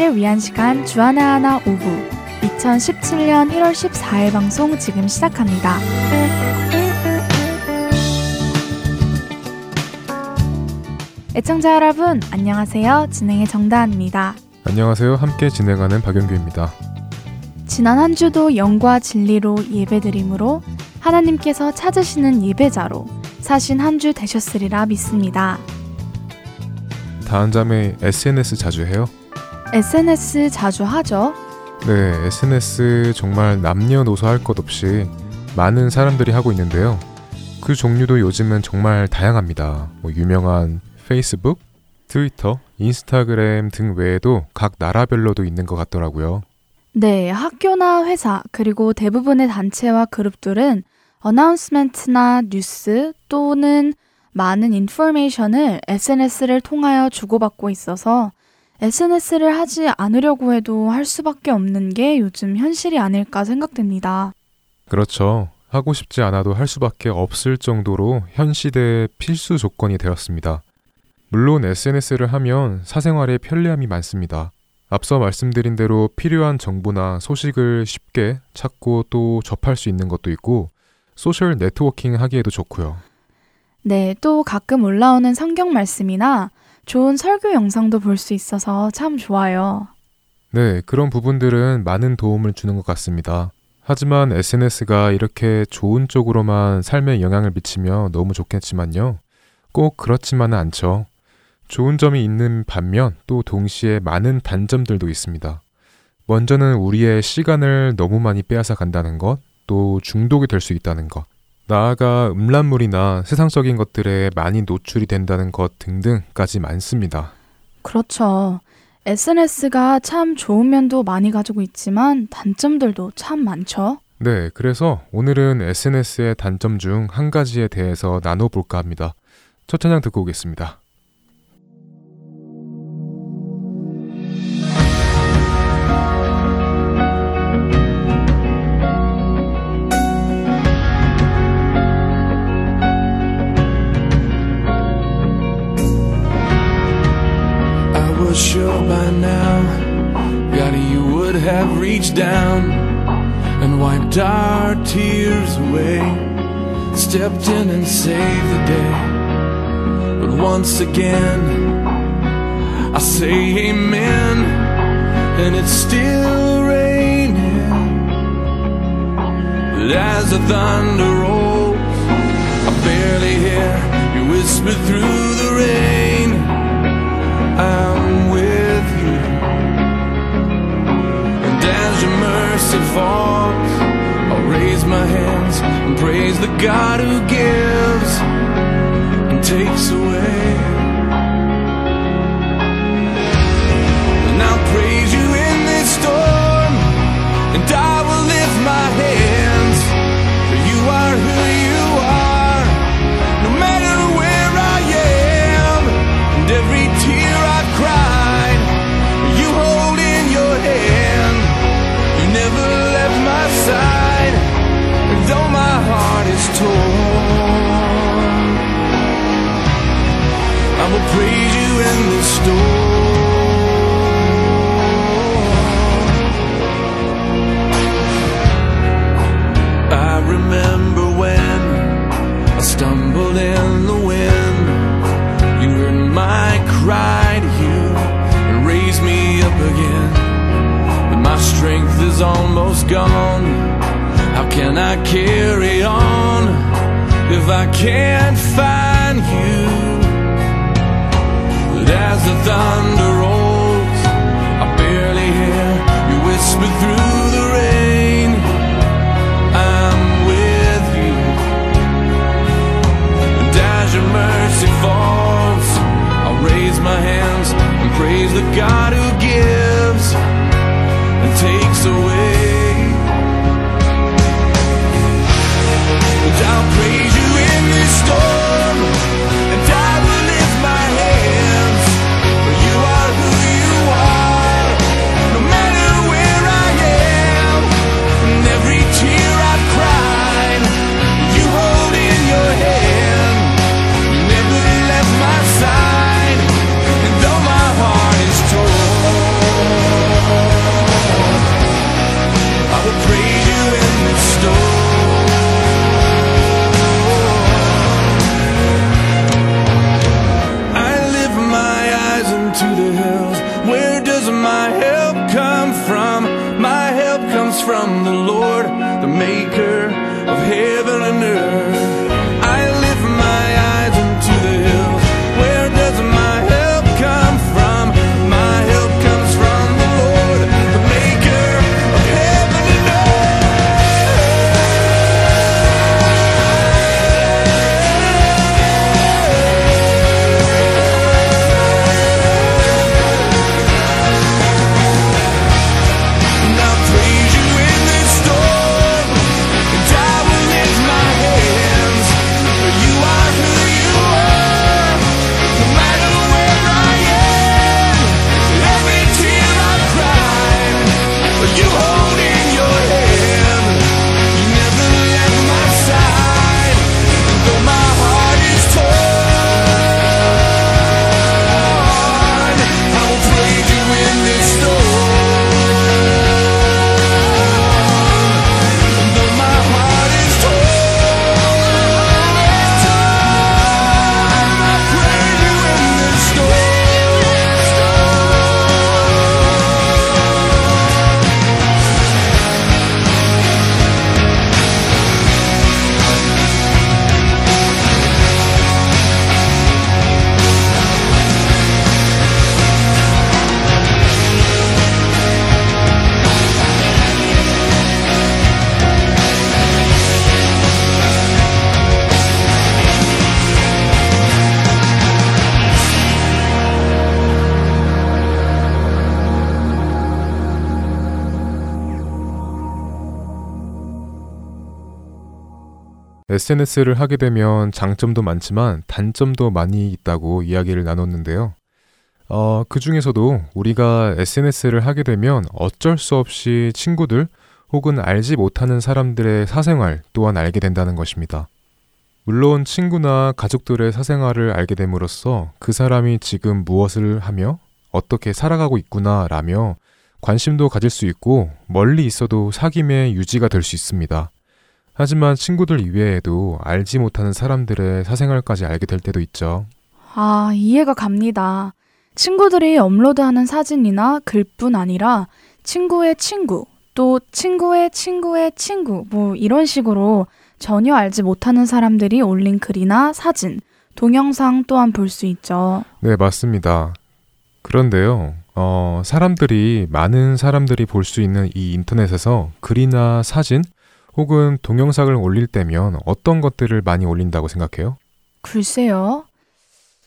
씨를 위한 시간 주하나하나 오부 2017년 1월 14일 방송 지금 시작합니다. 애청자 여러분 안녕하세요. 진행의 정다은입니다. 안녕하세요. 함께 진행하는 박영규입니다. 지난 한 주도 영과 진리로 예배드림으로 하나님께서 찾으시는 예배자로 사신 한 주 되셨으리라 믿습니다. 다한 자매 SNS 자주 해요? SNS 자주 하죠. 네, SNS 정말 남녀노소 할 것 없이 많은 사람들이 하고 있는데요. 그 종류도 요즘은 정말 다양합니다. 뭐 유명한 페이스북, 트위터, 인스타그램 등 외에도 각 나라별로도 있는 것 같더라고요. 네, 학교나 회사, 그리고 대부분의 단체와 그룹들은 어나운스멘트나 뉴스 또는 많은 인포메이션을 SNS를 통하여 주고받고 있어서 SNS를 하지 않으려고 해도 할 수밖에 없는 게 요즘 현실이 아닐까 생각됩니다. 그렇죠. 하고 싶지 않아도 할 수밖에 없을 정도로 현 시대의 필수 조건이 되었습니다. 물론 SNS를 하면 사생활에 편리함이 많습니다. 앞서 말씀드린 대로 필요한 정보나 소식을 쉽게 찾고 또 접할 수 있는 것도 있고 소셜 네트워킹 하기에도 좋고요. 네, 또 가끔 올라오는 성경 말씀이나 좋은 설교 영상도 볼 수 있어서 참 좋아요. 네, 그런 부분들은 많은 도움을 주는 것 같습니다. 하지만 SNS가 이렇게 좋은 쪽으로만 삶에 영향을 미치며 너무 좋겠지만요. 꼭 그렇지만은 않죠. 좋은 점이 있는 반면 또 동시에 많은 단점들도 있습니다. 먼저는 우리의 시간을 너무 많이 빼앗아 간다는 것, 또 중독이 될 수 있다는 것. 나아가 음란물이나 세상적인 것들에 많이 노출이 된다는 것 등등까지 많습니다. 그렇죠. SNS가 참 좋은 면도 많이 가지고 있지만 단점들도 참 많죠. 네, 그래서 오늘은 SNS의 단점 중 한 가지에 대해서 나눠볼까 합니다. 첫 찬양 듣고 오겠습니다. Have reached down and wiped our tears away, stepped in and saved the day. But once again, I say amen, and it's still raining. But as the thunder rolls, I barely hear you whisper through the rain. I'm your mercy falls, I'll raise my hands and praise the God who gives and takes away. And I'll praise you in this storm, SNS를 하게 되면 장점도 많지만 단점도 많이 있다고 이야기를 나눴는데요. 어, 그 중에서도 우리가 SNS를 하게 되면 어쩔 수 없이 친구들 혹은 알지 못하는 사람들의 사생활 또한 알게 된다는 것입니다. 물론 친구나 가족들의 사생활을 알게 됨으로써 그 사람이 지금 무엇을 하며 어떻게 살아가고 있구나 라며 관심도 가질 수 있고 멀리 있어도 사귐의 유지가 될 수 있습니다. 하지만 친구들 이외에도 알지 못하는 사람들의 사생활까지 알게 될 때도 있죠. 아, 이해가 갑니다. 친구들이 업로드하는 사진이나 글뿐 아니라 친구의 친구, 또 친구의 친구의 친구, 뭐 이런 식으로 전혀 알지 못하는 사람들이 올린 글이나 사진, 동영상 또한 볼 수 있죠. 네, 맞습니다. 그런데요, 어, 사람들이, 많은 사람들이 볼 수 있는 이 인터넷에서 글이나 사진 혹은 동영상을 올릴 때면 어떤 것들을 많이 올린다고 생각해요? 글쎄요.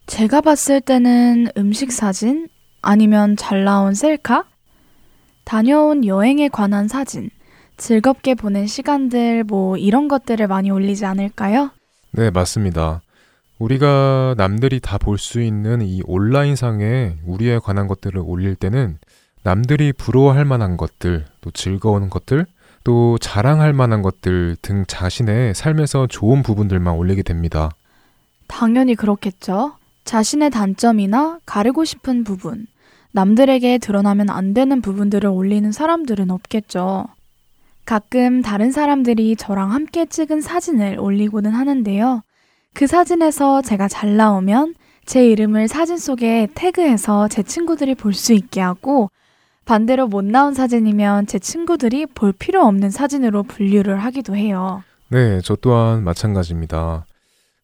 제가 봤을 때는 음식 사진 아니면 잘 나온 셀카? 다녀온 여행에 관한 사진, 즐겁게 보낸 시간들 뭐 이런 것들을 많이 올리지 않을까요? 네, 맞습니다. 우리가 남들이 다 볼 수 있는 이 온라인상에 우리에 관한 것들을 올릴 때는 남들이 부러워할 만한 것들, 또 즐거운 것들, 또 자랑할 만한 것들 등 자신의 삶에서 좋은 부분들만 올리게 됩니다. 당연히 그렇겠죠. 자신의 단점이나 가리고 싶은 부분, 남들에게 드러나면 안 되는 부분들을 올리는 사람들은 없겠죠. 가끔 다른 사람들이 저랑 함께 찍은 사진을 올리고는 하는데요. 그 사진에서 제가 잘 나오면 제 이름을 사진 속에 태그해서 제 친구들이 볼 수 있게 하고 반대로 못 나온 사진이면 제 친구들이 볼 필요 없는 사진으로 분류를 하기도 해요. 네, 저 또한 마찬가지입니다.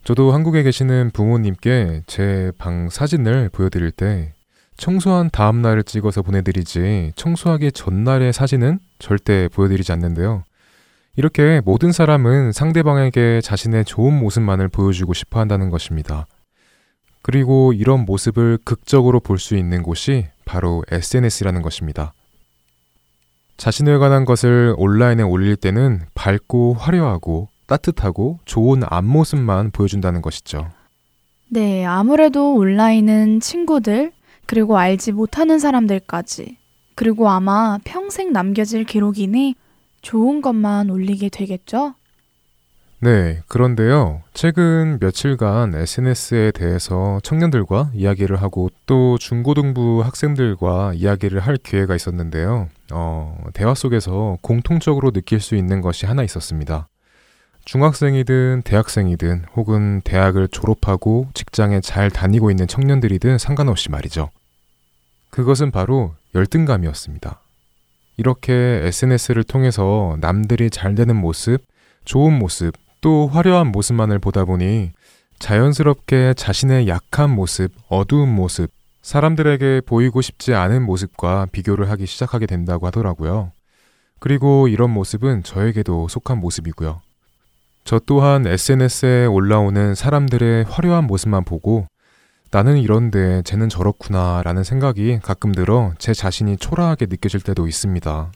저도 한국에 계시는 부모님께 제 방 사진을 보여드릴 때 청소한 다음 날을 찍어서 보내드리지 청소하기 전날의 사진은 절대 보여드리지 않는데요. 이렇게 모든 사람은 상대방에게 자신의 좋은 모습만을 보여주고 싶어 한다는 것입니다. 그리고 이런 모습을 극적으로 볼 수 있는 곳이 바로 SNS라는 것입니다. 자신에 관한 것을 온라인에 올릴 때는 밝고 화려하고 따뜻하고 좋은 앞모습만 보여준다는 것이죠. 네, 아무래도 온라인은 친구들, 그리고 알지 못하는 사람들까지, 그리고 아마 평생 남겨질 기록이니 좋은 것만 올리게 되겠죠? 네, 그런데요. 최근 며칠간 SNS에 대해서 청년들과 이야기를 하고 또 중고등부 학생들과 이야기를 할 기회가 있었는데요. 어, 대화 속에서 공통적으로 느낄 수 있는 것이 하나 있었습니다. 중학생이든 대학생이든 혹은 대학을 졸업하고 직장에 잘 다니고 있는 청년들이든 상관없이 말이죠. 그것은 바로 열등감이었습니다. 이렇게 SNS를 통해서 남들이 잘 되는 모습, 좋은 모습, 또 화려한 모습만을 보다 보니 자연스럽게 자신의 약한 모습, 어두운 모습, 사람들에게 보이고 싶지 않은 모습과 비교를 하기 시작하게 된다고 하더라고요. 그리고 이런 모습은 저에게도 속한 모습이고요. 저 또한 SNS에 올라오는 사람들의 화려한 모습만 보고 나는 이런데 쟤는 저렇구나 라는 생각이 가끔 들어 제 자신이 초라하게 느껴질 때도 있습니다.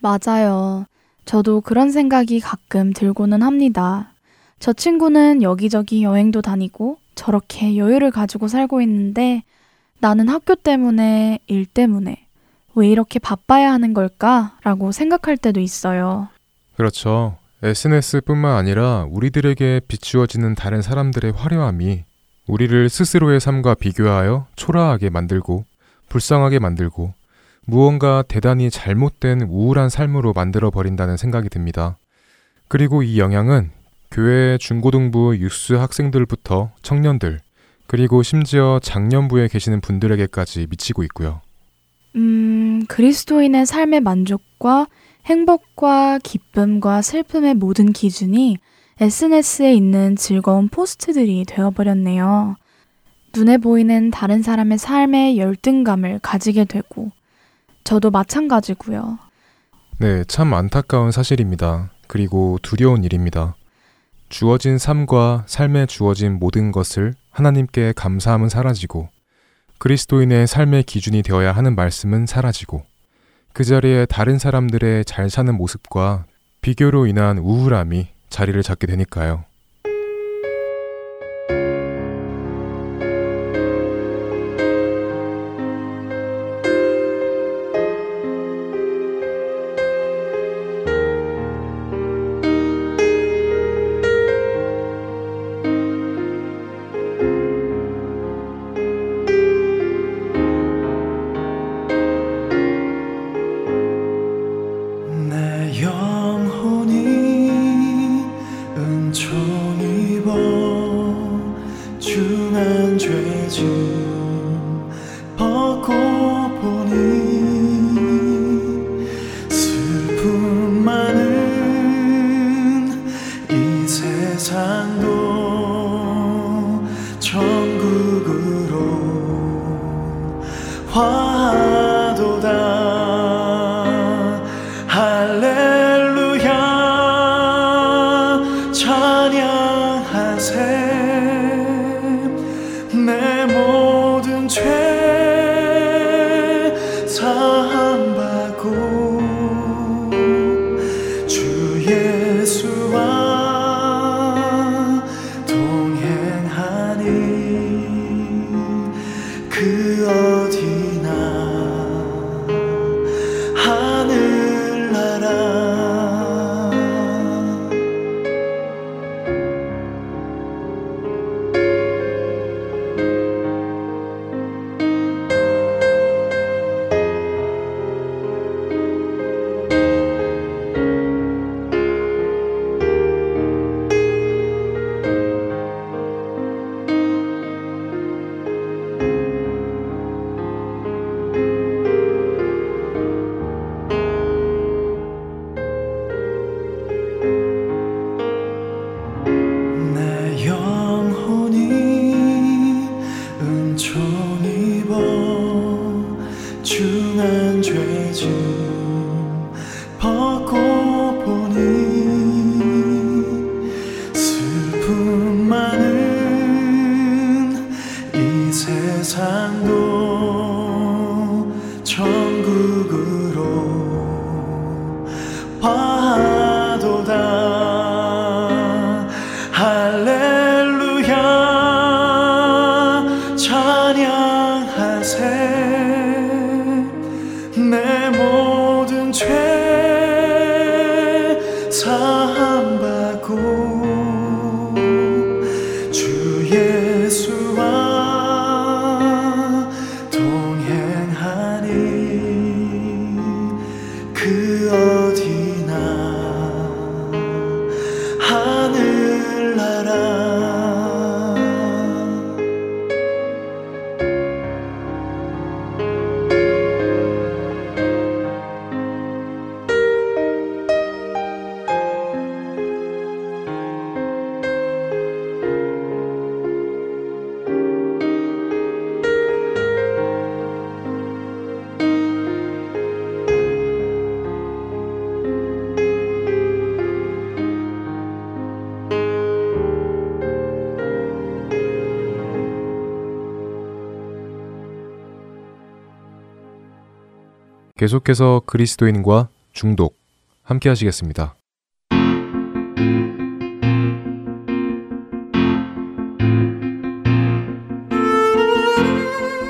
맞아요. 저도 그런 생각이 가끔 들고는 합니다. 저 친구는 여기저기 여행도 다니고 저렇게 여유를 가지고 살고 있는데 나는 학교 때문에, 일 때문에 왜 이렇게 바빠야 하는 걸까? 라고 생각할 때도 있어요. 그렇죠. SNS뿐만 아니라 우리들에게 비추어지는 다른 사람들의 화려함이 우리를 스스로의 삶과 비교하여 초라하게 만들고 불쌍하게 만들고 무언가 대단히 잘못된 우울한 삶으로 만들어 버린다는 생각이 듭니다. 그리고 이 영향은 교회 중고등부 유스 학생들부터 청년들, 그리고 심지어 장년부에 계시는 분들에게까지 미치고 있고요. 음, 그리스도인의 삶의 만족과 행복과 기쁨과 슬픔의 모든 기준이 SNS에 있는 즐거운 포스트들이 되어버렸네요. 눈에 보이는 다른 사람의 삶의 열등감을 가지게 되고, 저도 마찬가지고요. 네, 참 안타까운 사실입니다. 그리고 두려운 일입니다. 주어진 삶과 삶에 주어진 모든 것을 하나님께 감사함은 사라지고, 그리스도인의 삶의 기준이 되어야 하는 말씀은 사라지고, 그 자리에 다른 사람들의 잘 사는 모습과 비교로 인한 우울함이 자리를 잡게 되니까요. 계속해서 그리스도인과 중독 함께 하시겠습니다.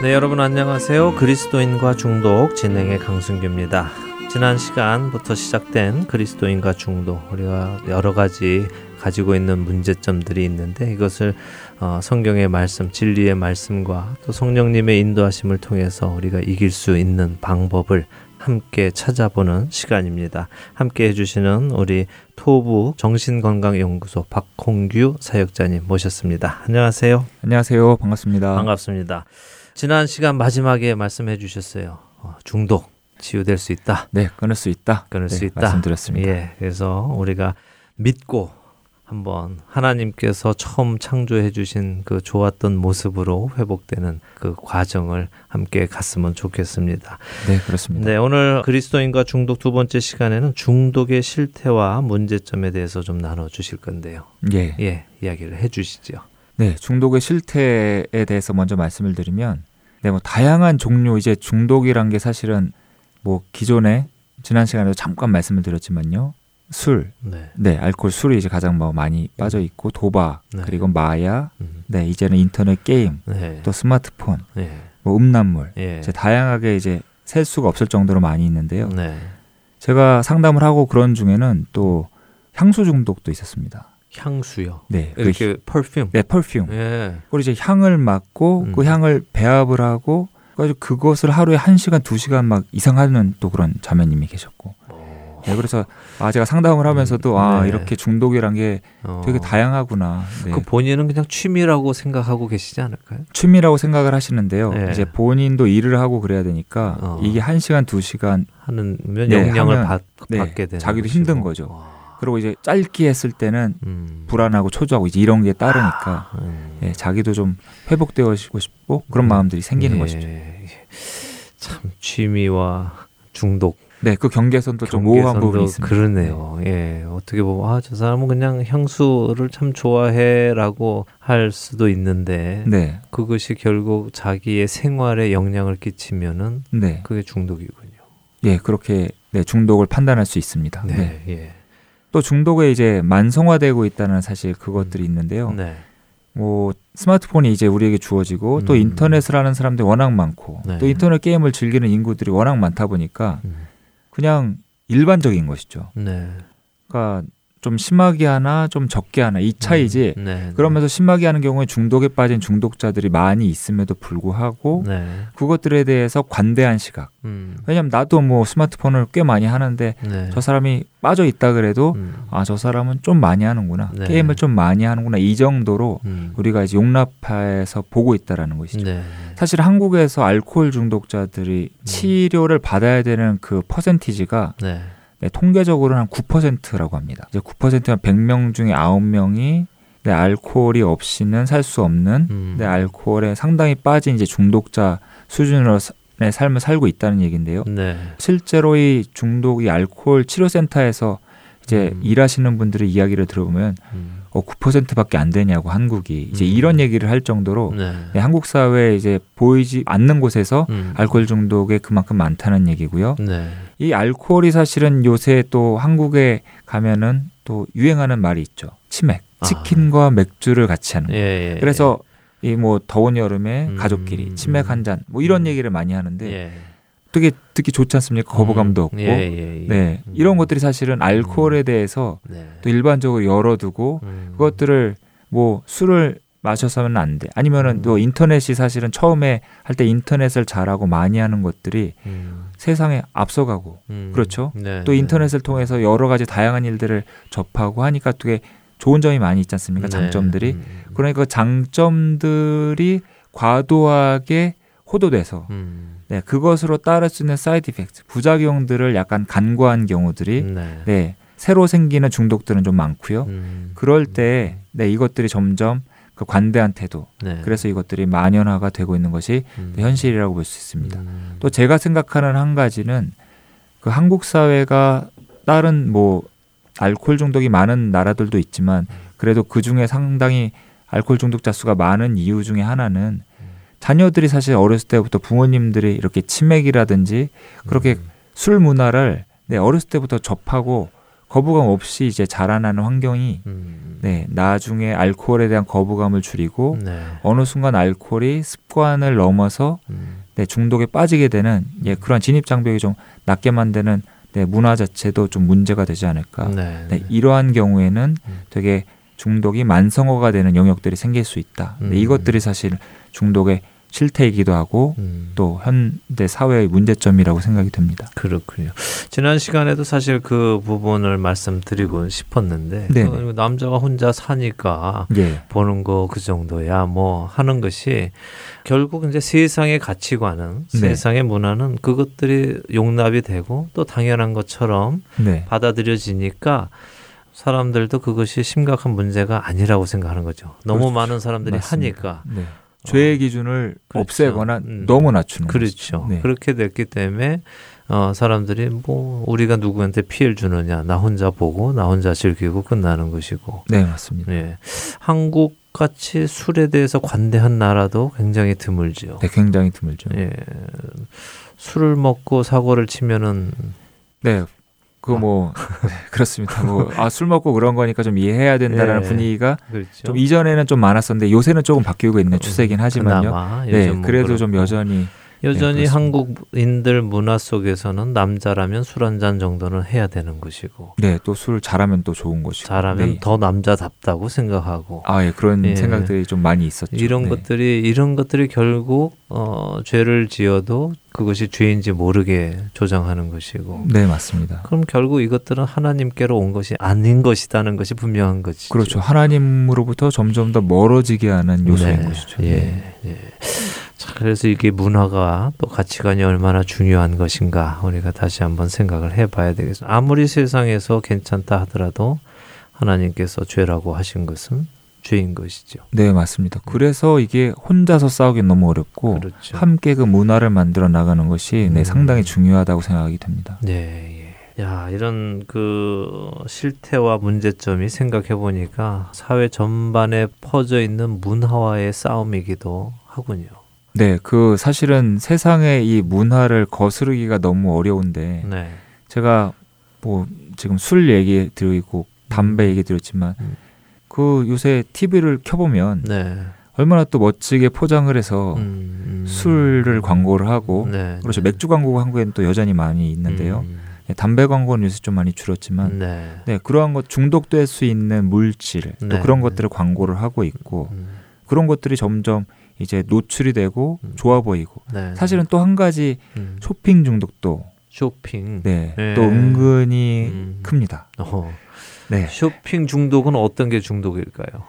네, 여러분 안녕하세요. 그리스도인과 중독 진행의 강승규입니다. 지난 시간부터 시작된 그리스도인과 중독 우리가 여러 가지 가지고 있는 문제점들이 있는데 이것을 어, 성경의 말씀, 진리의 말씀과 또 성령님의 인도하심을 통해서 우리가 이길 수 있는 방법을 함께 찾아보는 시간입니다. 함께 해주시는 우리 토부 정신건강연구소 박홍규 사역자님 모셨습니다. 안녕하세요. 안녕하세요. 반갑습니다. 반갑습니다. 지난 시간 마지막에 말씀해 주셨어요. 어, 중독 치유될 수 있다. 네, 끊을 수 있다. 끊을 네, 수 있다. 말씀드렸습니다. 예, 그래서 우리가 믿고 한번 하나님께서 처음 창조해 주신 그 좋았던 모습으로 회복되는 그 과정을 함께 갔으면 좋겠습니다. 네, 그렇습니다. 네, 오늘 그리스도인과 중독 두 번째 시간에는 중독의 실태와 문제점에 대해서 좀 나눠 주실 건데요. 예. 예, 이야기를 해 주시죠. 네, 중독의 실태에 대해서 먼저 말씀을 드리면 네, 뭐 다양한 종류 이제 중독이란 게 사실은 뭐 기존에 지난 시간에도 잠깐 말씀을 드렸지만요. 술, 네. 네, 알코올, 술이 이제 가장 뭐 많이 빠져 있고 도박, 네. 그리고 마약, 음. 네, 이제는 인터넷 게임, 네. 또 스마트폰, 예. 뭐 음란물, 예. 이제 다양하게 이제 셀 수가 없을 정도로 많이 있는데요. 네. 제가 상담을 하고 그런 중에는 또 향수 중독도 있었습니다. 향수요. 네, 그 이렇게 퍼퓸. 네, 펄퓸. 예. 그리고 이제 향을 맡고 음. 그 향을 배합을 하고 그래서 그것을 하루에 한 시간 두 시간 막 이상하는 또 그런 자매님이 계셨고. 네, 그래서 아 제가 상담을 하면서도 아 네. 이렇게 중독이란 게 어. 되게 다양하구나. 네. 그 본인은 그냥 취미라고 생각하고 계시지 않을까요? 취미라고 생각을 하시는데요. 네. 이제 본인도 일을 하고 그래야 되니까 어. 이게 한 시간 두 시간 하는 면 네, 영향을 받, 네, 받게 되는 자기도 것이고. 힘든 거죠. 와. 그리고 이제 짧게 했을 때는 음. 불안하고 초조하고 이제 이런 게 따르니까 음. 예, 자기도 좀 회복되고 싶고 그런 음. 마음들이 생기는 예. 것이죠. 참 취미와 중독 네, 그 경계선도 좀 모호한 경계선도 부분이 있습니다. 그러네요. 예, 어떻게 보면 아 저 사람은 그냥 향수를 참 좋아해라고 할 수도 있는데 네, 그것이 결국 자기의 생활에 영향을 끼치면은 네, 그게 중독이군요. 예, 그렇게 네, 중독을 판단할 수 있습니다. 네. 네, 예, 또 중독에 이제 만성화되고 있다는 사실 그것들이 있는데요. 네, 뭐 스마트폰이 이제 우리에게 주어지고 또 음. 인터넷을 하는 사람들이 워낙 많고 네. 또 인터넷 게임을 즐기는 인구들이 워낙 많다 보니까 음. 그냥 일반적인 것이죠. 네, 그러니까 좀 심하게 하나 좀 적게 하나 이 차이지. 네, 네. 그러면서 심하게 하는 경우에 중독에 빠진 중독자들이 많이 있음에도 불구하고 네, 그것들에 대해서 관대한 시각. 음, 왜냐면 나도 뭐 스마트폰을 꽤 많이 하는데 네, 저 사람이 빠져 있다 그래도 음, 아저 사람은 좀 많이 하는구나 네. 게임을 좀 많이 하는구나 이 정도로 음, 우리가 이제 용납해서 보고 있다라는 것이죠. 네, 사실 한국에서 알코올 중독자들이 음. 치료를 받아야 되는 그 퍼센티지가 네, 네, 통계적으로는 한 9%라고 합니다. 이제 9%면 100명 중에 9명이 네, 알코올이 없이는 살 수 없는 음, 네, 알코올에 상당히 빠진 이제 중독자 수준으로 사- 의 삶을 살고 있다는 얘기인데요. 네, 실제로 이 중독 이 알코올 치료 센터에서 이제 음. 일하시는 분들의 이야기를 들어보면 음, 어, 9%밖에 안 되냐고 한국이 이제 음. 이런 얘기를 할 정도로 네, 네, 한국 사회에 이제 보이지 않는 곳에서 음, 알코올 중독에 그만큼 많다는 얘기고요. 네, 이 알코올이 사실은 요새 또 한국에 가면은 또 유행하는 말이 있죠. 치맥. 아. 치킨과 맥주를 같이 하는. 예, 거. 예, 그래서 이 뭐 더운 여름에 음. 가족끼리 치맥 한 잔 뭐 이런 음. 얘기를 많이 하는데 예, 되게 듣기 좋지 않습니까? 거부감도 음, 없고. 예, 예, 예. 네. 음. 이런 것들이 사실은 알코올에 대해서 네. 또 일반적으로 열어두고 음. 그것들을 뭐 술을 마셔서는 안 돼. 아니면은 음. 또 인터넷이 사실은 처음에 할 때 인터넷을 잘하고 많이 하는 것들이 음, 세상에 앞서가고 음. 그렇죠. 네, 또 네. 인터넷을 통해서 여러 가지 다양한 일들을 접하고 하니까 되게 좋은 점이 많이 있지 않습니까? 네. 장점들이. 음, 그러니까 그 장점들이 과도하게 호도돼서 음. 네, 그것으로 따를 수 있는 side effect, 부작용들을 약간 간과한 경우들이 네. 네, 새로 생기는 중독들은 좀 많고요. 음. 그럴 때 네, 이것들이 점점 그 관대한 태도, 네. 그래서 이것들이 만연화가 되고 있는 것이 음. 현실이라고 볼 수 있습니다. 음. 또 제가 생각하는 한 가지는 그 한국 사회가 다른 뭐 알코올 중독이 많은 나라들도 있지만 그래도 그 중에 상당히 알코올 중독자 수가 많은 이유 중에 하나는 자녀들이 사실 어렸을 때부터 부모님들이 이렇게 치맥이라든지 그렇게 음. 술 문화를 네, 어렸을 때부터 접하고 거부감 없이 이제 자라나는 환경이 음. 네, 나중에 알코올에 대한 거부감을 줄이고 네. 어느 순간 알코올이 습관을 넘어서 음. 네, 중독에 빠지게 되는 예, 그런 진입 장벽이 좀 낮게 만드는 네, 문화 자체도 좀 문제가 되지 않을까. 네. 네, 이러한 경우에는 음. 되게 중독이 만성화가 되는 영역들이 생길 수 있다. 네, 음. 이것들이 사실 중독의 실태이기도 하고 음. 또 현대 사회의 문제점이라고 생각이 듭니다. 그렇군요. 지난 시간에도 사실 그 부분을 말씀드리고 싶었는데 네. 그 남자가 혼자 사니까 예. 보는 거 그 정도야 뭐 하는 것이 결국 이제 세상의 가치관은 네. 세상의 문화는 그것들이 용납이 되고 또 당연한 것처럼 네. 받아들여지니까 사람들도 그것이 심각한 문제가 아니라고 생각하는 거죠. 너무 그렇죠. 많은 사람들이 맞습니다. 하니까 네. 죄의 기준을 그렇죠. 없애거나 음. 너무 낮추는 그렇죠. 네. 그렇게 됐기 때문에 어, 사람들이 뭐 우리가 누구한테 피해를 주느냐 나 혼자 보고 나 혼자 즐기고 끝나는 것이고 네, 맞습니다. 예. 한국 같이 술에 대해서 관대한 나라도 굉장히 드물지요. 네, 굉장히 드물죠. 예. 술을 먹고 사고를 치면은 네. 그뭐 그렇습니다. 뭐아술 먹고 그런 거니까 좀 이해해야 된다라는 예. 분위기가 그렇죠. 좀 이전에는 좀 많았었는데 요새는 조금 바뀌고 있는 추세긴 하지만요. 그나마 네, 요즘은 그래도 좀 그렇고. 여전히 여전히 네. 한국인들 문화 속에서는 남자라면 술 한 잔 정도는 해야 되는 것이고 네, 또 술 잘하면 또 좋은 것이고. 잘하면 네. 더 남자답다고 생각하고 아, 예, 그런 예. 생각들이 좀 많이 있었죠. 이런 네. 것들이 이런 것들이 결국 어, 죄를 지어도 그것이 죄인지 모르게 조장하는 것이고 네, 맞습니다. 그럼 결국 이것들은 하나님께로 온 것이 아닌 것이다는 것이 분명한 것이죠. 그렇죠. 하나님으로부터 점점 더 멀어지게 하는 요소인 네, 것이죠. 예, 네. 예. 자, 그래서 이게 문화가 또 가치관이 얼마나 중요한 것인가 우리가 다시 한번 생각을 해봐야 되겠습니다. 아무리 세상에서 괜찮다 하더라도 하나님께서 죄라고 하신 것은 죄인 것이죠. 네, 맞습니다. 그래서 이게 혼자서 싸우기 너무 어렵고 그렇죠. 함께 그 문화를 만들어 나가는 것이 네, 음. 상당히 중요하다고 생각이 됩니다. 네, 예. 야, 이런 그 실태와 문제점이 생각해 보니까 사회 전반에 퍼져 있는 문화와의 싸움이기도 하군요. 네, 그 사실은 세상의 이 문화를 거스르기가 너무 어려운데 네. 제가 뭐 지금 술 얘기 드리고 담배 얘기 드렸지만 음. 그 요새 TV를 켜보면 네. 얼마나 또 멋지게 포장을 해서 음, 음. 술을 광고를 하고 네. 그렇죠 네. 맥주 광고가 한국에는 또 여전히 많이 있는데요. 음, 네, 담배 광고는 요새 좀 많이 줄었지만 네. 네 그러한 것 중독될 수 있는 물질 또 네. 그런 것들을 광고를 하고 있고 음, 그런 것들이 점점 이제 노출이 되고 음. 좋아 보이고 네. 사실은 또 한 가지 음, 쇼핑 중독도 쇼핑. 네, 네. 또 은근히 음. 큽니다. 어. 네. 쇼핑 중독은 어떤 게 중독일까요?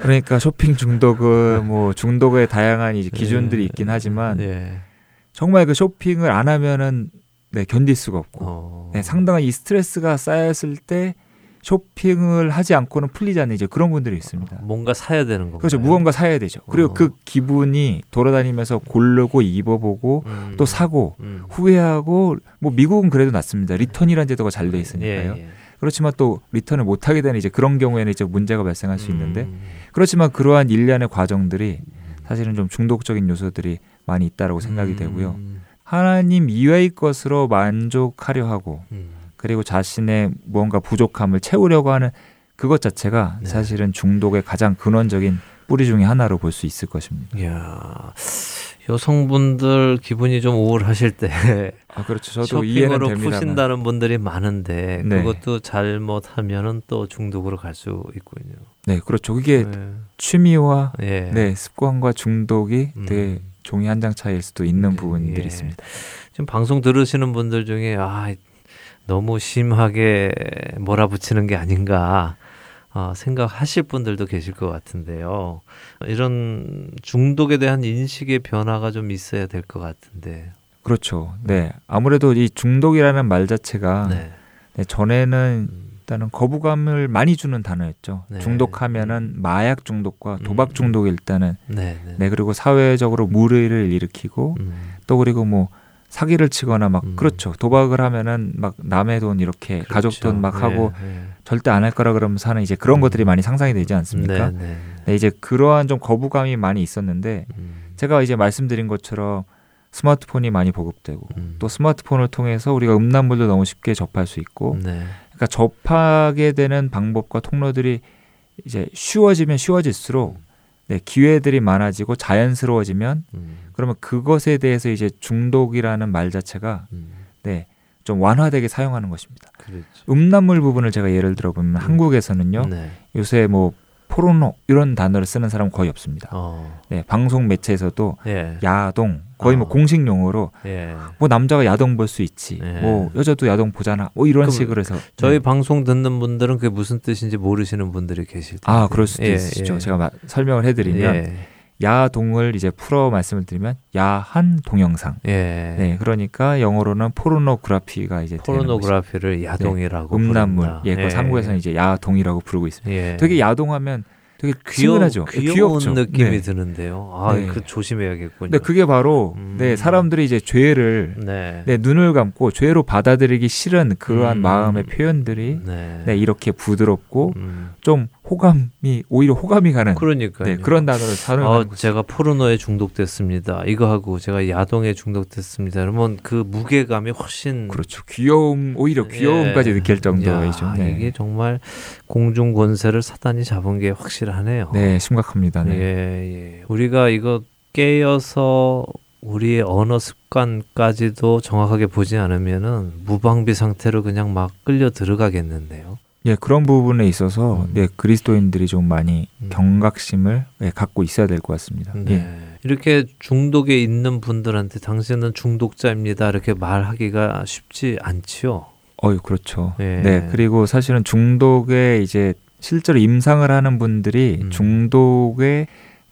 그러니까 쇼핑 중독은 뭐 중독의 다양한 이제 기준들이 있긴 하지만 예. 정말 그 쇼핑을 안 하면은 네, 견딜 수가 없고 어. 네, 상당한 이 스트레스가 쌓였을 때 쇼핑을 하지 않고는 풀리지 않는 이제 그런 분들이 있습니다. 뭔가 사야 되는 건가요? 그렇죠. 무언가 사야 되죠. 그리고 어. 그 기분이 돌아다니면서 고르고 입어보고 음. 또 사고 음. 후회하고 뭐 미국은 그래도 낫습니다. return이라는 제도가 잘 돼 있으니까요. 예, 예. 그렇지만 또 리턴을 못 하게 되는 이제 그런 경우에는 이제 문제가 발생할 수 있는데 음. 그렇지만 그러한 일련의 과정들이 사실은 좀 중독적인 요소들이 많이 있다라고 생각이 음. 되고요. 하나님 이외의 것으로 만족하려 하고 음. 그리고 자신의 무언가 부족함을 채우려고 하는 그것 자체가 네. 사실은 중독의 가장 근원적인 뿌리 중의 하나로 볼 수 있을 것입니다. 이야. 여성분들 기분이 좀 우울하실 때 아, 그렇죠. 저도 쇼핑으로. 푸신다는 분들이 많은데 네. 그것도 잘못하면은 또 중독으로 갈 수 있군요. 네, 그렇죠. 그게 네. 취미와 예. 네, 습관과 중독이 음. 되게 종이 한 장 차이일 수도 있는 네, 부분들이 예. 있습니다. 지금 방송 들으시는 분들 중에 아 너무 심하게 몰아붙이는 게 아닌가 어, 생각하실 분들도 계실 것 같은데요. 이런 중독에 대한 인식의 변화가 좀 있어야 될 것 같은데. 그렇죠. 네, 아무래도 이 중독이라는 말 자체가 네. 네, 전에는 음, 일단은 거부감을 많이 주는 단어였죠. 네. 중독하면은 마약 중독과 도박 음. 중독이 일단은 네, 네. 네 그리고 사회적으로 무리를 일으키고 음, 또 그리고 뭐 사기를 치거나 막 음. 그렇죠 도박을 하면은 막 남의 돈 이렇게 가족 그렇죠. 돈막 네, 하고 네. 절대 안 할 거라 그러면서 하는 이제 그런 음. 것들이 많이 상상이 되지 않습니까? 네, 네. 네, 이제 그러한 좀 거부감이 많이 있었는데 음, 제가 이제 말씀드린 것처럼 스마트폰이 많이 보급되고 음. 또 스마트폰을 통해서 우리가 음란물도 너무 쉽게 접할 수 있고 네. 그러니까 접하게 되는 방법과 통로들이 이제 쉬워지면 쉬워질수록 네, 기회들이 많아지고 자연스러워지면 음. 그러면 그것에 대해서 이제 중독이라는 말 자체가 음. 네, 좀 완화되게 사용하는 것입니다. 그렇죠. 음란물 부분을 제가 예를 들어 보면 한국에서는요. 네. 요새 뭐 포르노 이런 단어를 쓰는 사람 은 거의 없습니다. 어. 네, 방송 매체에서도 예. 야동 거의 뭐 어. 공식 용어로 예. 뭐 남자가 야동 볼 수 있지, 네. 뭐 여자도 야동 보잖아, 뭐 이런 식으로 해서 저희 네. 방송 듣는 분들은 그게 무슨 뜻인지 모르시는 분들이 계실 텐데. 아 그럴 수도 예, 있죠. 예. 제가 마- 설명을 해드리면 예. 야동을 이제 풀어 말씀을 드리면 야한 동영상. 예. 네, 그러니까 영어로는 포르노그라피가 이제. 포르노그라피를 야동이라고 음란물. 부른다. 예, 그 한국에서는 이제 야동이라고 부르고 있습니다. 예. 되게 야동하면 되게 귀여, 친근하죠. 예, 귀여운. 느낌이 네. 드는데요. 아, 네. 그 조심해야겠군요. 근데 그게 바로 음. 네 사람들이 이제 죄를 네. 네, 눈을 감고 죄로 받아들이기 싫은 그러한 음. 마음의 표현들이 네. 네, 이렇게 부드럽고 음. 좀 호감이 오히려 호감이 가는 그러니까요. 네, 그런 단어를 사용하는 어. 제가 포르노에 중독됐습니다. 이거 하고 제가 야동에 중독됐습니다. 그러면 그 무게감이 훨씬 그렇죠. 귀여움 오히려 귀여움까지 예. 느낄 정도이죠. 야, 네. 이게 정말 공중 권세를 사단이 잡은 게 확실하네요. 네, 심각합니다. 네. 예, 예. 우리가 이거 깨어서 우리의 언어 습관까지도 정확하게 보지 않으면은 무방비 상태로 그냥 막 끌려 들어가겠는데요. 예, 그런 부분에 있어서 음. 네, 그리스도인들이 좀 많이 음. 경각심을 예, 갖고 있어야 될 것 같습니다. 네. 예. 이렇게 중독에 있는 분들한테 당신은 중독자입니다. 이렇게 말하기가 쉽지 않지요. 어유 그렇죠. 예. 네, 그리고 사실은 중독에 이제 실제로 임상을 하는 분들이 음. 중독의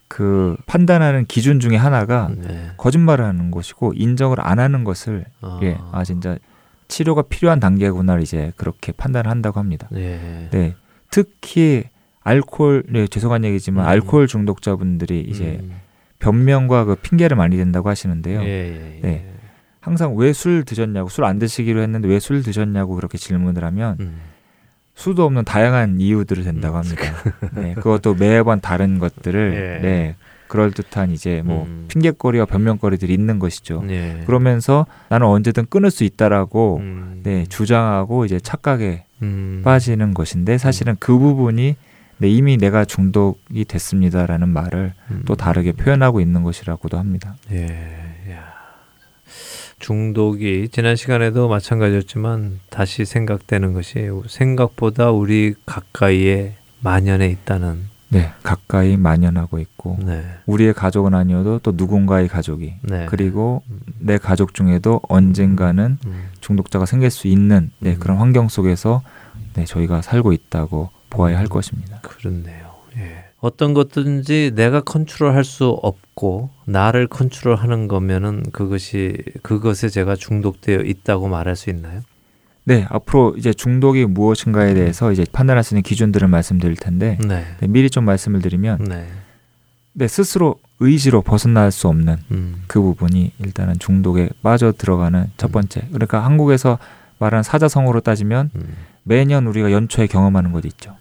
그 판단하는 기준 중에 하나가 네. 거짓말을 하는 것이고 인정을 안 하는 것을 아. 예, 아 진짜 치료가 필요한 단계구나 이제 그렇게 판단을 한다고 합니다. 네. 네, 특히 알코올, 네, 죄송한 얘기지만 음. 알코올 중독자분들이 이제 음. 변명과 그 핑계를 많이 댄다고 하시는데요. 예, 예, 예. 네. 항상 왜 술 드셨냐고 술 안 드시기로 했는데 왜 술 드셨냐고 그렇게 질문을 하면 음. 수도 없는 다양한 이유들을 댄다고 음. 합니다. 네, 그것도 매번 다른 것들을 예. 네, 그럴 듯한 이제 뭐 음. 핑계거리와 변명거리들이 있는 것이죠. 예. 그러면서 나는 언제든 끊을 수 있다라고 음. 네, 주장하고 이제 착각에 음. 빠지는 것인데 사실은 그 부분이 네, 이미 내가 중독이 됐습니다라는 말을 음. 또 다르게 표현하고 있는 것이라고도 합니다. 예. 야. 중독이 지난 시간에도 마찬가지였지만 다시 생각되는 것이 생각보다 우리 가까이에 만연해 있다는 네, 가까이 만연하고 있고 네. 우리의 가족은 아니어도 또 누군가의 가족이 네. 그리고 내 가족 중에도 언젠가는 음. 중독자가 생길 수 있는 네, 음. 그런 환경 속에서 네, 저희가 살고 있다고 보아야 할 음. 것입니다. 그렇네요. 예. 어떤 것든지 내가 컨트롤할 수 없고 나를 컨트롤하는 거면은 그것이 그것에 제가 중독되어 있다고 말할 수 있나요? 네, 앞으로 이제 중독이 무엇인가에 대해서 이제 판단할 수 있는 기준들을 말씀드릴 텐데 네. 네, 미리 좀 말씀을 드리면 네. 네, 스스로 의지로 벗어날 수 없는 음. 그 부분이 일단은 중독에 빠져 들어가는 첫 번째. 그러니까 한국에서 말하는 사자성어로 따지면 음. 매년 우리가 연초에 경험하는 것 있죠.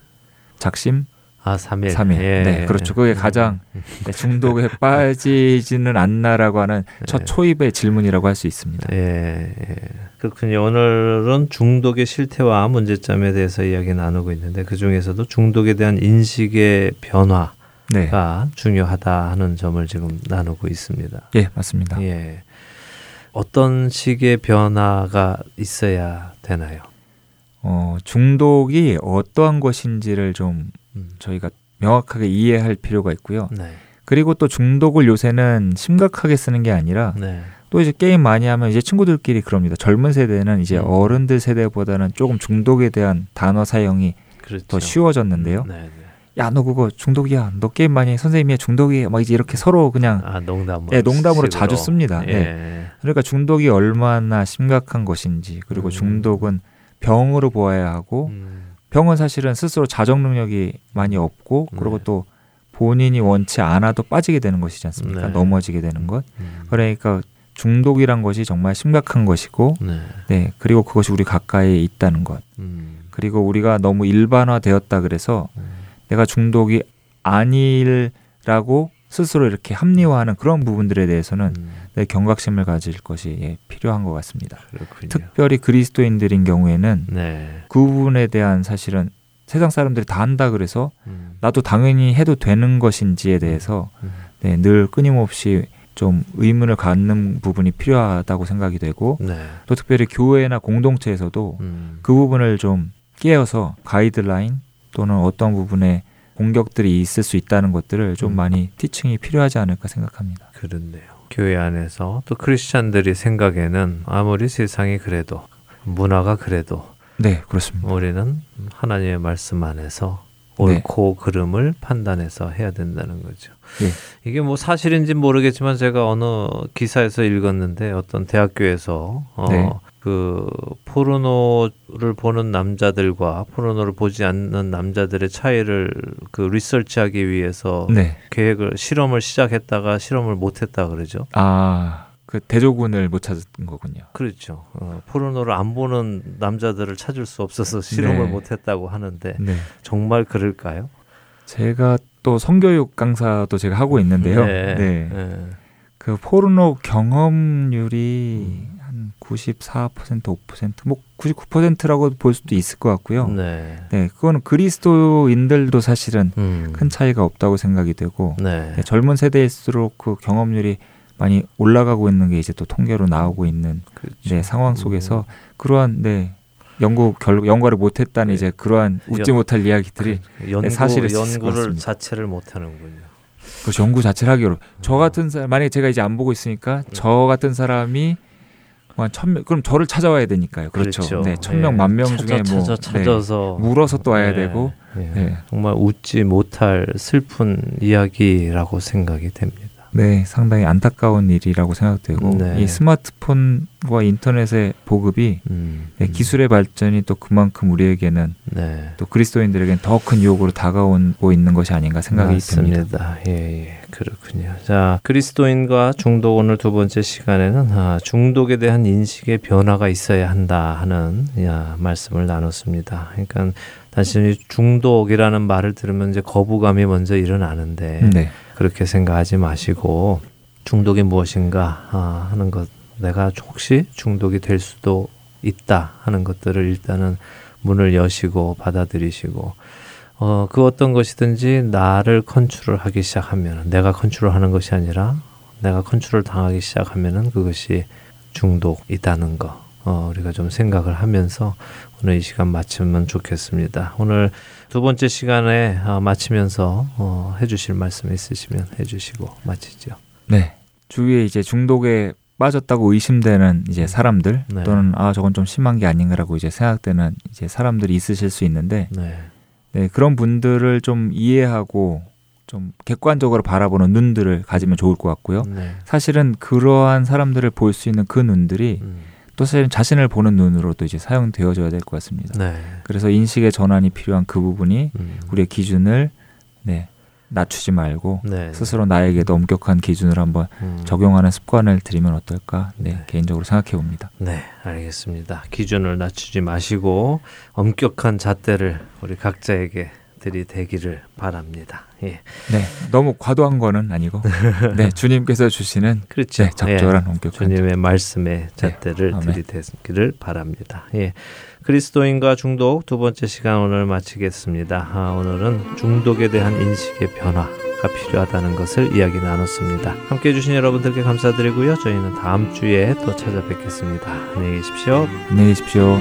작심 아, 3일. 삼일 네, 그렇죠. 그게 가장 네, 중독에 빠지지는 않나라고 하는 첫 네. 초입의 질문이라고 할 수 있습니다. 예, 예. 그렇군요. 오늘은 중독의 실태와 문제점에 대해서 이야기 나누고 있는데 그 중에서도 중독에 대한 인식의 변화가 네. 중요하다 하는 점을 지금 나누고 있습니다. 예, 맞습니다. 예. 어떤 식의 변화가 있어야 되나요? 어, 중독이 어떠한 것인지를 좀 음. 저희가 명확하게 이해할 필요가 있고요. 네. 그리고 또 중독을 요새는 심각하게 쓰는 게 아니라 네. 또 이제 게임 많이 하면 이제 친구들끼리 그럽니다. 젊은 세대는 이제 음. 어른들 세대보다는 조금 중독에 대한 단어 사용이 그렇죠. 더 쉬워졌는데요. 네, 네. 야, 너 그거 중독이야. 너 게임 많이 해. 선생님이 중독이야. 막 이제 이렇게 서로 그냥 아, 농담으로. 예, 농담으로 식으로. 자주 씁니다. 예. 그러니까 중독이 얼마나 심각한 것인지 그리고 음. 중독은 병으로 보아야 하고 음. 병은 사실은 스스로 자정 능력이 많이 없고 그리고 네. 또 본인이 원치 않아도 빠지게 되는 것이지 않습니까? 네. 넘어지게 되는 것. 음. 그러니까 중독이란 것이 정말 심각한 것이고 네. 네 그리고 그것이 우리 가까이에 있다는 것 음. 그리고 우리가 너무 일반화되었다 그래서 음. 내가 중독이 아니라고 스스로 이렇게 합리화하는 그런 부분들에 대해서는 음, 네, 경각심을 가질 것이 예, 필요한 것 같습니다. 그렇군요. 특별히 그리스도인들인 경우에는 네. 그 부분에 대한 사실은 세상 사람들이 다 한다 그래서 음, 나도 당연히 해도 되는 것인지에 대해서 음, 네, 늘 끊임없이 좀 의문을 갖는 부분이 필요하다고 생각이 되고 네. 또 특별히 교회나 공동체에서도 음, 그 부분을 좀 깨어서 가이드라인 또는 어떤 부분에 공격들이 있을 수 있다는 것들을 좀 음. 많이 티칭이 필요하지 않을까 생각합니다. 그렇네요. 교회 안에서 또 크리스찬들이 생각에는 아무리 세상이 그래도 문화가 그래도 네, 그렇습니다. 우리는 하나님의 말씀 안에서 네. 옳고 그름을 판단해서 해야 된다는 거죠. 예. 이게 뭐 사실인지 모르겠지만 제가 어느 기사에서 읽었는데 어떤 대학교에서 어, 네. 그 포르노를 보는 남자들과 포르노를 보지 않는 남자들의 차이를 그 리서치하기 위해서 네. 계획을 실험을 시작했다가 실험을 못했다 그러죠. 아, 그 대조군을 못 찾은 거군요. 그렇죠. 어, 포르노를 안 보는 남자들을 찾을 수 없어서 실험을 네. 못했다고 하는데 네. 정말 그럴까요? 제가 또 성교육 강사도 제가 하고 있는데요. 네. 네. 네. 그 포르노 경험률이 한 94%, 5%뭐 99%라고 볼 수도 있을 것 같고요. 네. 네. 그거는 그리스도인들도 사실은 음. 큰 차이가 없다고 생각이 되고 네. 네, 젊은 세대일수록 그 경험률이 많이 올라가고 있는 게 이제 또 통계로 나오고 있는 그렇죠. 네, 상황 속에서 그러한 네 연구 결 연구를 못했다는 네. 이제 그러한 웃지 연- 못할 이야기들이 연구 사실일 수 있을 것 연구를. 자체를 못하는군요. 그 연구 자체를 하기 어려. 음. 저 같은 사람 만약에 제가 이제 안 보고 있으니까 저 같은 사람이 뭐한천 명, 그럼 저를 찾아와야 되니까요. 그렇죠. 네, 천 명, 네. 만명 찾아, 중에 뭐 찾아, 찾아서 네, 물어서 또 와야 네. 되고 네. 네. 정말 웃지 못할 슬픈 이야기라고 생각이 됩니다. 네, 상당히 안타까운 일이라고 생각되고 네. 이 스마트폰과 인터넷의 보급이 음. 네, 기술의 발전이 또 그만큼 우리에게는 네. 또 그리스도인들에게는 더 큰 유혹으로 다가오고 있는 것이 아닌가 생각이. 맞습니다. 예, 예, 그렇군요. 자, 그리스도인과 중독 오늘 두 번째 시간에는 아, 중독에 대한 인식의 변화가 있어야 한다 하는 야, 말씀을 나눴습니다. 그러니까 단순히 중독이라는 말을 들으면 이제 거부감이 먼저 일어나는데 네, 그렇게 생각하지 마시고 중독이 무엇인가 아, 하는 것. 내가 혹시 중독이 될 수도 있다 하는 것들을 일단은 문을 여시고 받아들이시고 어, 그 어떤 것이든지 나를 컨트롤하기 시작하면 내가 컨트롤하는 것이 아니라 내가 컨트롤 당하기 시작하면은 그것이 중독이다는 거 어, 우리가 좀 생각을 하면서 오늘 이 시간 마치면 좋겠습니다. 오늘 두 번째 시간에 어, 마치면서 어, 해주실 말씀 있으시면 해주시고 마치죠. 네. 주위에 이제 중독에 빠졌다고 의심되는 이제 사람들 네. 또는 아 저건 좀 심한 게 아닌가라고 이제 생각되는 이제 사람들이 있으실 수 있는데 네, 네, 그런 분들을 좀 이해하고 좀 객관적으로 바라보는 눈들을 가지면 좋을 것 같고요. 네, 사실은 그러한 사람들을 볼 수 있는 그 눈들이 음, 또 사실 자신을 보는 눈으로도 이제 사용되어져야 될 것 같습니다. 네, 그래서 인식의 전환이 필요한 그 부분이 음, 우리의 기준을 네, 낮추지 말고 네, 스스로 나에게도 엄격한 기준을 한번 음, 적용하는 습관을 들이면 어떨까? 네, 네. 개인적으로 생각해 봅니다. 네, 알겠습니다. 기준을 낮추지 마시고 엄격한 잣대를 우리 각자에게 들이대기를 바랍니다. 예, 네, 너무 과도한 거는 아니고, 네, 주님께서 주시는 그렇죠. 네, 적절한 예, 엄격한 주님의 말씀에 잣대를 아멘. 들이대기를 바랍니다. 예. 그리스도인과 중독 두 번째 시간 오늘 마치겠습니다. 아, 오늘은 중독에 대한 인식의 변화가 필요하다는 것을 이야기 나눴습니다. 함께 해주신 여러분들께 감사드리고요. 저희는 다음 주에 또 찾아뵙겠습니다. 안녕히 계십시오. 안녕히 계십시오.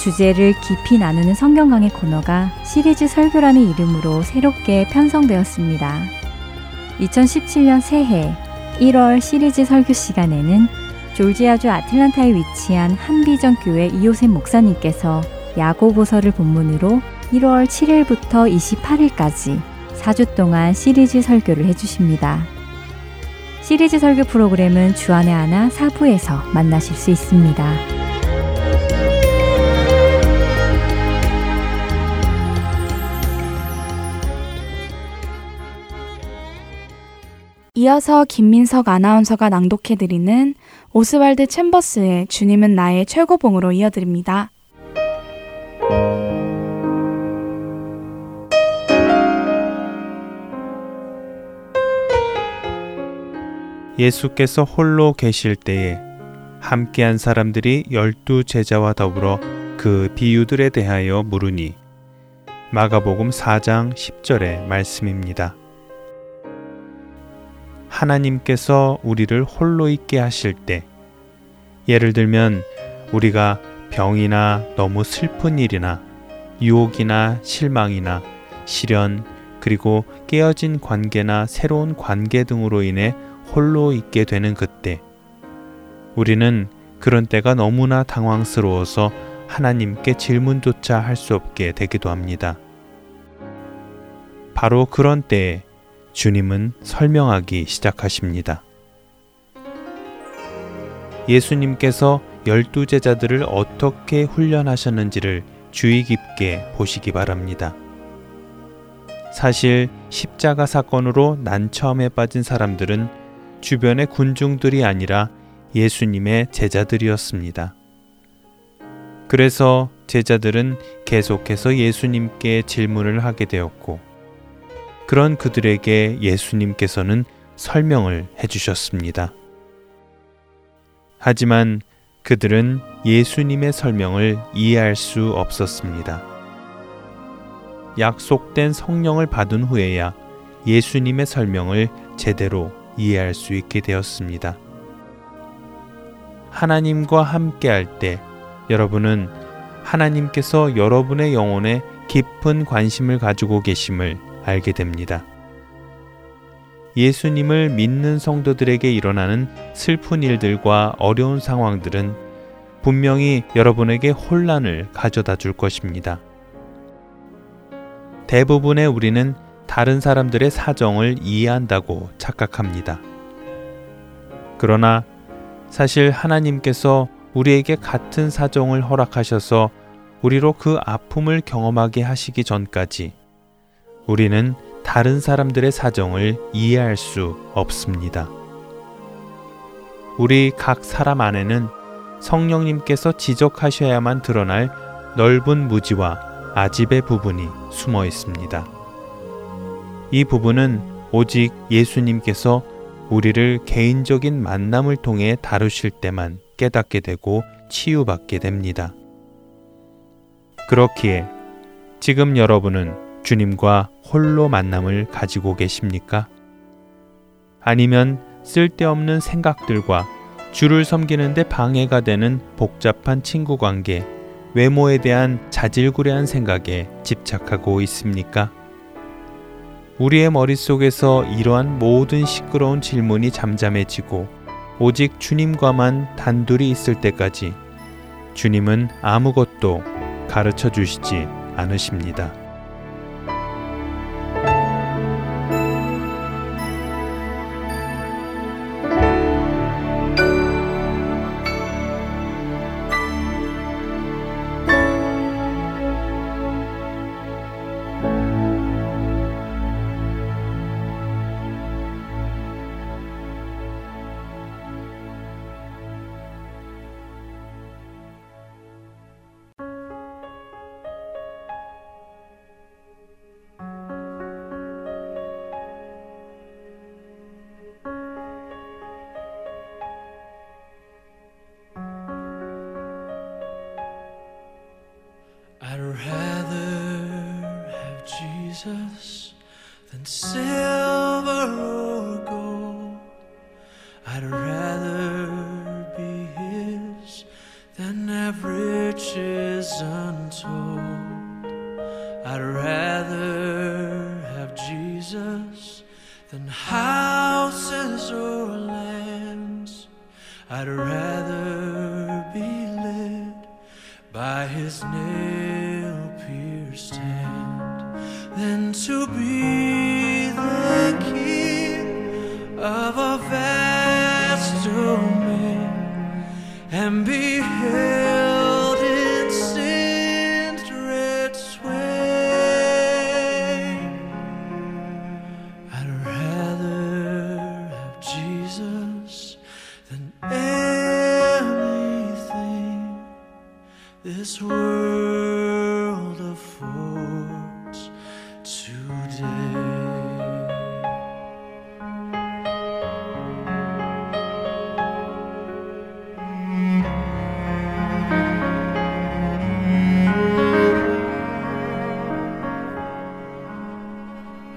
주제를 깊이 나누는 성경 강의 코너가 시리즈 설교라는 이름으로 새롭게 편성되었습니다. 2017년 새해 1월 시리즈 설교 시간에는 졸지아주 아틀란타에 위치한 한비전 교회 이호셉 목사님께서 야고보서를 본문으로 1월 7일부터 28일까지 4주 동안 시리즈 설교를 해주십니다. 시리즈 설교 프로그램은 주안의 하나 사부에서 만나실 수 있습니다. 이어서 김민석 아나운서가 낭독해드리는 오스왈드 챔버스의 주님은 나의 최고봉으로 이어드립니다. 예수께서 홀로 계실 때에 함께한 사람들이 열두 제자와 더불어 그 비유들에 대하여 물으니 마가복음 4장 10절의 말씀입니다. 하나님께서 우리를 홀로 있게 하실 때 예를 들면 우리가 병이나 너무 슬픈 일이나 유혹이나 실망이나 시련 그리고 깨어진 관계나 새로운 관계 등으로 인해 홀로 있게 되는 그때 우리는 그런 때가 너무나 당황스러워서 하나님께 질문조차 할 수 없게 되기도 합니다. 바로 그런 때에 주님은 설명하기 시작하십니다. 예수님께서 열두 제자들을 어떻게 훈련하셨는지를 주의 깊게 보시기 바랍니다. 사실 십자가 사건으로 난처함에 빠진 사람들은 주변의 군중들이 아니라 예수님의 제자들이었습니다. 그래서 제자들은 계속해서 예수님께 질문을 하게 되었고, 그런 그들에게 예수님께서는 설명을 해주셨습니다. 하지만 그들은 예수님의 설명을 이해할 수 없었습니다. 약속된 성령을 받은 후에야 예수님의 설명을 제대로 이해할 수 있게 되었습니다. 하나님과 함께 할 때 여러분은 하나님께서 여러분의 영혼에 깊은 관심을 가지고 계심을 알게 됩니다. 예수님을 믿는 성도들에게 일어나는 슬픈 일들과 어려운 상황들은 분명히 여러분에게 혼란을 가져다 줄 것입니다. 대부분의 우리는 다른 사람들의 사정을 이해한다고 착각합니다. 그러나 사실 하나님께서 우리에게 같은 사정을 허락하셔서 우리로 그 아픔을 경험하게 하시기 전까지 우리는 다른 사람들의 사정을 이해할 수 없습니다. 우리 각 사람 안에는 성령님께서 지적하셔야만 드러날 넓은 무지와 아집의 부분이 숨어 있습니다. 이 부분은 오직 예수님께서 우리를 개인적인 만남을 통해 다루실 때만 깨닫게 되고 치유받게 됩니다. 그렇기에 지금 여러분은 주님과 홀로 만남을 가지고 계십니까? 아니면 쓸데없는 생각들과 주를 섬기는데 방해가 되는 복잡한 친구 관계, 외모에 대한 자질구레한 생각에 집착하고 있습니까? 우리의 머릿속에서 이러한 모든 시끄러운 질문이 잠잠해지고 오직 주님과만 단둘이 있을 때까지 주님은 아무것도 가르쳐 주시지 않으십니다.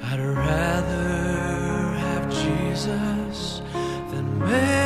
I'd rather have Jesus than man's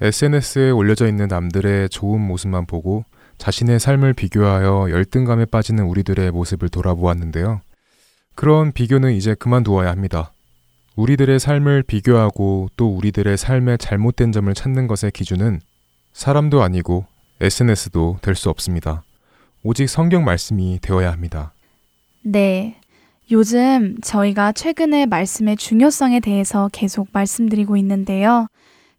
SNS에 올려져 있는 남들의 좋은 모습만 보고 자신의 삶을 비교하여 열등감에 빠지는 우리들의 모습을 돌아보았는데요. 그런 비교는 이제 그만두어야 합니다. 우리들의 삶을 비교하고 또 우리들의 삶의 잘못된 점을 찾는 것의 기준은 사람도 아니고 SNS도 될 수 없습니다. 오직 성경 말씀이 되어야 합니다. 네. 요즘 저희가 최근에 말씀의 중요성에 대해서 계속 말씀드리고 있는데요.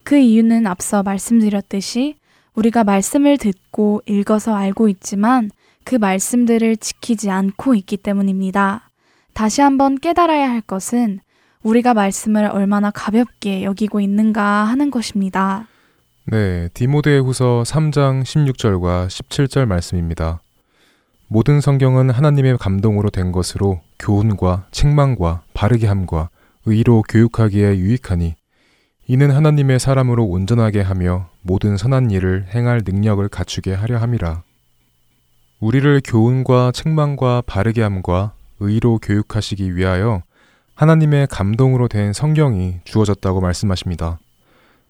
그 이유는 앞서 말씀드렸듯이 우리가 말씀을 듣고 읽어서 알고 있지만 그 말씀들을 지키지 않고 있기 때문입니다. 다시 한번 깨달아야 할 것은 우리가 말씀을 얼마나 가볍게 여기고 있는가 하는 것입니다. 네, 디모데 후서 3장 16절과 17절 말씀입니다. 모든 성경은 하나님의 감동으로 된 것으로 교훈과 책망과 바르게 함과 의로 교육하기에 유익하니 이는 하나님의 사람으로 온전하게 하며 모든 선한 일을 행할 능력을 갖추게 하려 함이라. 우리를 교훈과 책망과 바르게 함과 의로 교육하시기 위하여 하나님의 감동으로 된 성경이 주어졌다고 말씀하십니다.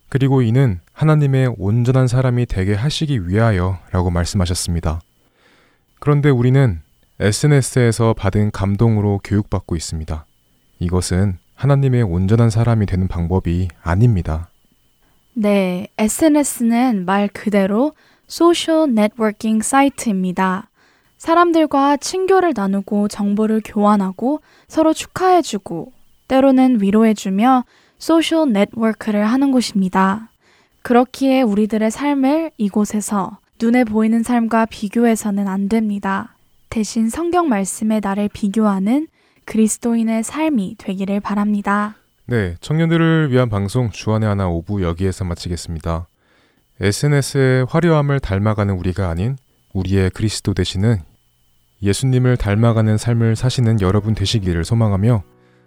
그리고 이는 하나님의 온전한 사람이 되게 하시기 위하여 라고 말씀하셨습니다. 그런데 우리는 SNS에서 받은 감동으로 교육받고 있습니다. 이것은 하나님의 온전한 사람이 되는 방법이 아닙니다. 네, SNS는 말 그대로 social networking site입니다. 사람들과 친교를 나누고 정보를 교환하고 서로 축하해주고 때로는 위로해주며 social network를 하는 곳입니다. 그렇기에 우리들의 삶을 이곳에서 눈에 보이는 삶과 비교해서는 안 됩니다. 대신 성경 말씀에 나를 비교하는 그리스도인의 삶이 되기를 바랍니다. 네, 청년들을 위한 방송 주안의 하나 오부 여기에서 마치겠습니다. SNS의 화려함을 닮아가는 우리가 아닌 우리의 그리스도 되시는 예수님을 닮아가는 삶을 사시는 여러분 되시기를 소망하며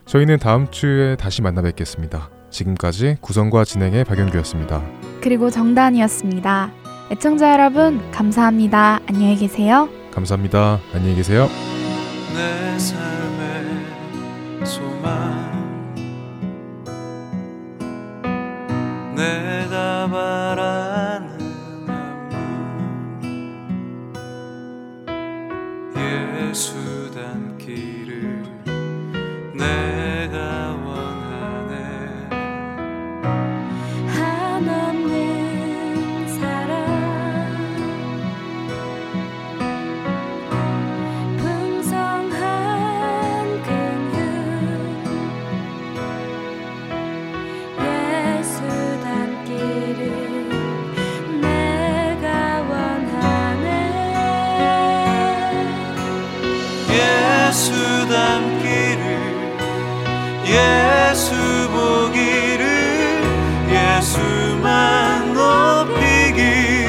저희는 다음 주에 다시 만나 뵙겠습니다. 지금까지 구성과 진행의 박영규였습니다. 그리고 정단이었습니다. 애청자 여러분, 감사합니다. 안녕히 계세요. 감사합니다. 안녕히 계세요. 소망 내가 바라는 안무 예수 예수 보기를 예수만 높이기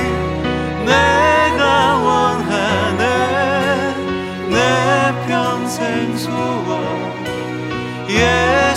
내가 원하네 내 평생 소원 예